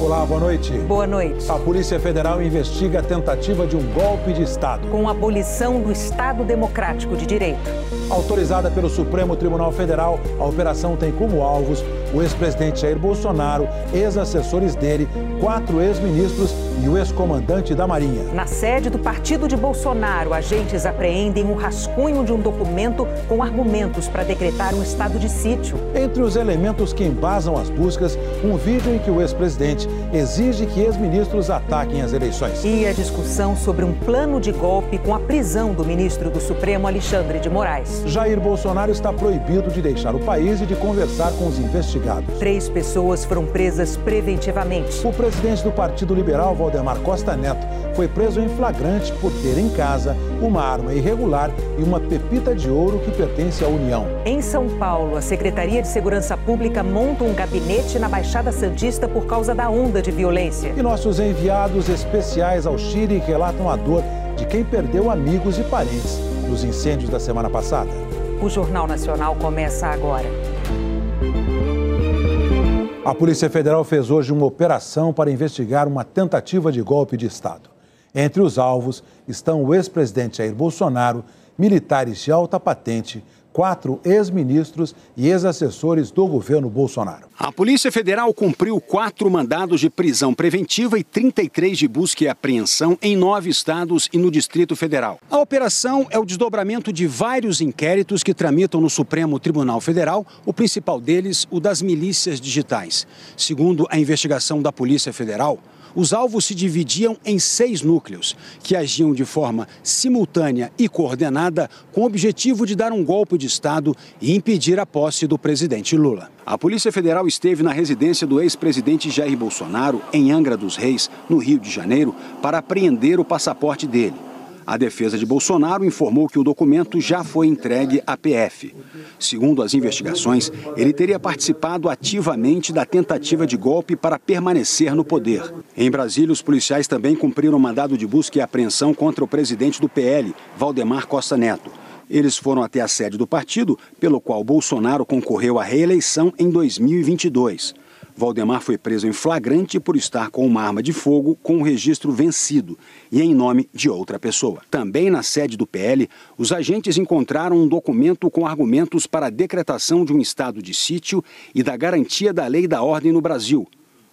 Olá, boa noite. Boa noite. A Polícia Federal investiga a tentativa de um golpe de Estado. Com a abolição do Estado Democrático de Direito. Autorizada pelo Supremo Tribunal Federal, a operação tem como alvos o ex-presidente Jair Bolsonaro, ex-assessores dele, quatro ex-ministros e o ex-comandante da Marinha. Na sede do partido de Bolsonaro, agentes apreendem um rascunho de um documento com argumentos para decretar um estado de sítio. Entre os elementos que embasam as buscas, um vídeo em que o ex-presidente exige que ex-ministros ataquem as eleições. E a discussão sobre um plano de golpe com a prisão do ministro do Supremo, Alexandre de Moraes. Jair Bolsonaro está proibido de deixar o país e de conversar com os investigados. Três pessoas foram presas preventivamente. O presidente do Partido Liberal, Valdemar Costa Neto, foi preso em flagrante por ter em casa uma arma irregular e uma pepita de ouro que pertence à União. Em São Paulo, a Secretaria de Segurança Pública monta um gabinete na Baixada Santista por causa da onda de violência. E nossos enviados especiais ao Chile relatam a dor de quem perdeu amigos e parentes nos incêndios da semana passada. O Jornal Nacional começa agora. A Polícia Federal fez hoje uma operação para investigar uma tentativa de golpe de Estado. Entre os alvos estão o ex-presidente Jair Bolsonaro, militares de alta patente, quatro ex-ministros e ex-assessores do governo Bolsonaro. A Polícia Federal cumpriu quatro mandados de prisão preventiva e 33 de busca e apreensão em nove estados e no Distrito Federal. A operação é o desdobramento de vários inquéritos que tramitam no Supremo Tribunal Federal, o principal deles, o das milícias digitais. Segundo a investigação da Polícia Federal, os alvos se dividiam em seis núcleos, que agiam de forma simultânea e coordenada com o objetivo de dar um golpe de Estado e impedir a posse do presidente Lula. A Polícia Federal esteve na residência do ex-presidente Jair Bolsonaro, em Angra dos Reis, no Rio de Janeiro, para apreender o passaporte dele. A defesa de Bolsonaro informou que o documento já foi entregue à PF. Segundo as investigações, ele teria participado ativamente da tentativa de golpe para permanecer no poder. Em Brasília, os policiais também cumpriram mandado de busca e apreensão contra o presidente do PL, Valdemar Costa Neto. Eles foram até a sede do partido, pelo qual Bolsonaro concorreu à reeleição em 2022. Valdemar foi preso em flagrante por estar com uma arma de fogo com o registro vencido e em nome de outra pessoa. Também na sede do PL, os agentes encontraram um documento com argumentos para a decretação de um estado de sítio e da garantia da lei da ordem no Brasil.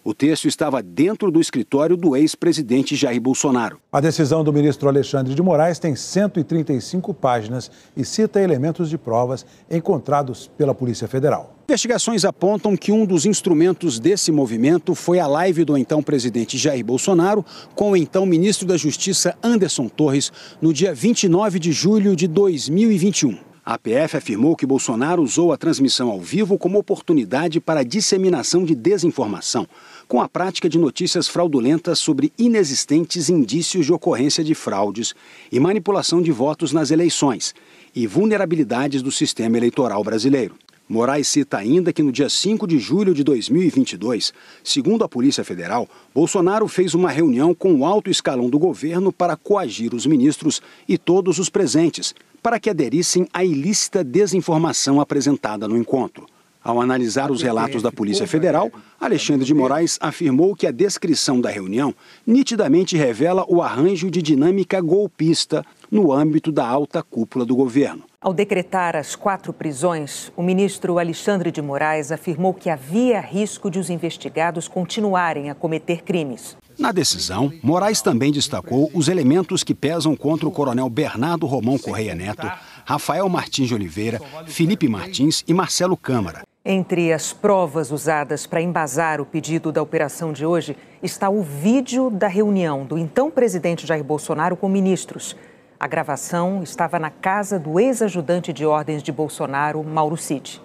O texto estava dentro do escritório do ex-presidente Jair Bolsonaro. A decisão do ministro Alexandre de Moraes tem 135 páginas e cita elementos de provas encontrados pela Polícia Federal. Investigações apontam que um dos instrumentos desse movimento foi a live do então presidente Jair Bolsonaro com o então ministro da Justiça Anderson Torres no dia 29 de julho de 2021. A PF afirmou que Bolsonaro usou a transmissão ao vivo como oportunidade para a disseminação de desinformação, com a prática de notícias fraudulentas sobre inexistentes indícios de ocorrência de fraudes e manipulação de votos nas eleições e vulnerabilidades do sistema eleitoral brasileiro. Moraes cita ainda que no dia 5 de julho de 2022, segundo a Polícia Federal, Bolsonaro fez uma reunião com o alto escalão do governo para coagir os ministros e todos os presentes, para que aderissem à ilícita desinformação apresentada no encontro. Ao analisar os relatos da Polícia Federal, Alexandre de Moraes afirmou que a descrição da reunião nitidamente revela o arranjo de dinâmica golpista no âmbito da alta cúpula do governo. Ao decretar as quatro prisões, o ministro Alexandre de Moraes afirmou que havia risco de os investigados continuarem a cometer crimes. Na decisão, Moraes também destacou os elementos que pesam contra o coronel Bernardo Romão Correia Neto, Rafael Martins de Oliveira, Felipe Martins e Marcelo Câmara. Entre as provas usadas para embasar o pedido da operação de hoje está o vídeo da reunião do então presidente Jair Bolsonaro com ministros. A gravação estava na casa do ex-ajudante de ordens de Bolsonaro, Mauro Cid.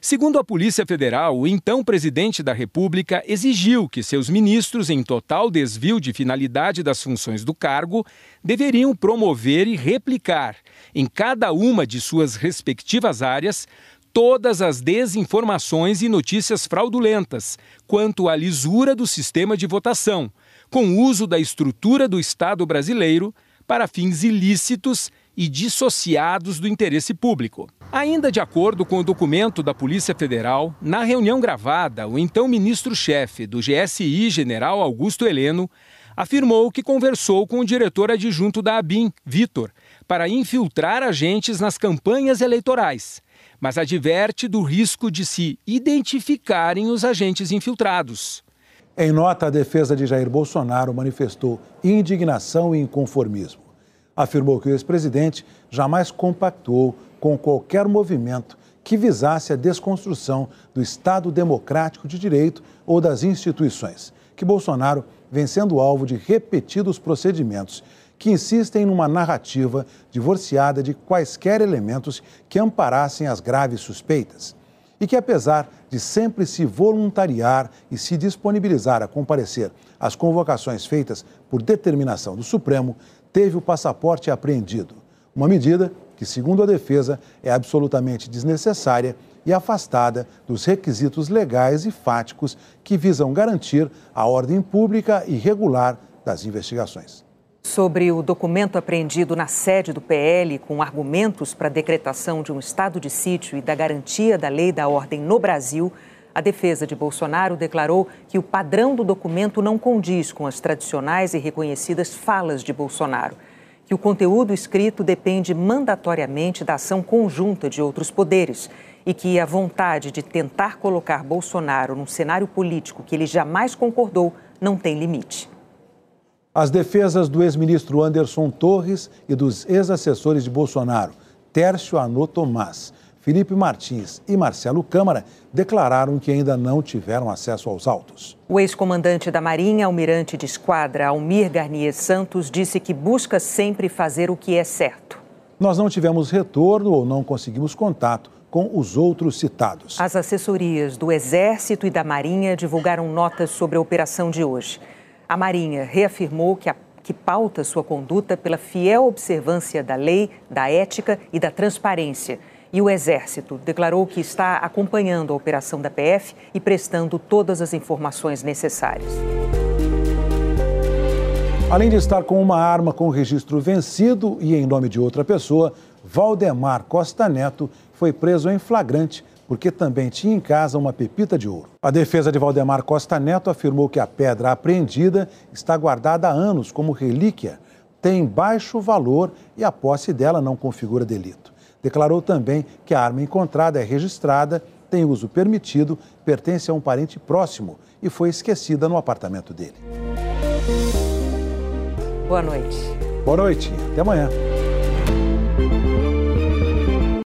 Segundo a Polícia Federal, o então presidente da República exigiu que seus ministros, em total desvio de finalidade das funções do cargo, deveriam promover e replicar, em cada uma de suas respectivas áreas, todas as desinformações e notícias fraudulentas quanto à lisura do sistema de votação, com uso da estrutura do Estado brasileiro para fins ilícitos e dissociados do interesse público. Ainda de acordo com o documento da Polícia Federal, na reunião gravada, o então ministro-chefe do GSI, general Augusto Heleno, afirmou que conversou com o diretor adjunto da ABIN, Vitor, para infiltrar agentes nas campanhas eleitorais, mas adverte do risco de se identificarem os agentes infiltrados. Em nota, a defesa de Jair Bolsonaro manifestou indignação e inconformismo. Afirmou que o ex-presidente jamais compactuou com qualquer movimento que visasse a desconstrução do Estado democrático de direito ou das instituições, que Bolsonaro vem sendo alvo de repetidos procedimentos que insistem numa narrativa divorciada de quaisquer elementos que amparassem as graves suspeitas e que, apesar de sempre se voluntariar e se disponibilizar a comparecer às convocações feitas por determinação do Supremo, teve o passaporte apreendido. Uma medida que, segundo a defesa, é absolutamente desnecessária e afastada dos requisitos legais e fáticos que visam garantir a ordem pública e regular das investigações sobre o documento apreendido na sede do PL com argumentos para a decretação de um estado de sítio e da garantia da lei da ordem no Brasil, a defesa de Bolsonaro declarou que o padrão do documento não condiz com as tradicionais e reconhecidas falas de Bolsonaro, que o conteúdo escrito depende mandatoriamente da ação conjunta de outros poderes e que a vontade de tentar colocar Bolsonaro num cenário político que ele jamais concordou não tem limite. As defesas do ex-ministro Anderson Torres e dos ex-assessores de Bolsonaro, Tércio Anô Tomás, Felipe Martins e Marcelo Câmara, declararam que ainda não tiveram acesso aos autos. O ex-comandante da Marinha, almirante de esquadra Almir Garnier Santos, disse que busca sempre fazer o que é certo. Nós não tivemos retorno ou não conseguimos contato com os outros citados. As assessorias do Exército e da Marinha divulgaram notas sobre a operação de hoje. A Marinha reafirmou que, a, que pauta sua conduta pela fiel observância da lei, da ética e da transparência. E o Exército declarou que está acompanhando a operação da PF e prestando todas as informações necessárias. Além de estar com uma arma com registro vencido e em nome de outra pessoa, Valdemar Costa Neto foi preso em flagrante porque também tinha em casa uma pepita de ouro. A defesa de Valdemar Costa Neto afirmou que a pedra apreendida está guardada há anos como relíquia, tem baixo valor e a posse dela não configura delito. Declarou também que a arma encontrada é registrada, tem uso permitido, pertence a um parente próximo e foi esquecida no apartamento dele. Boa noite. Boa noite. Até amanhã.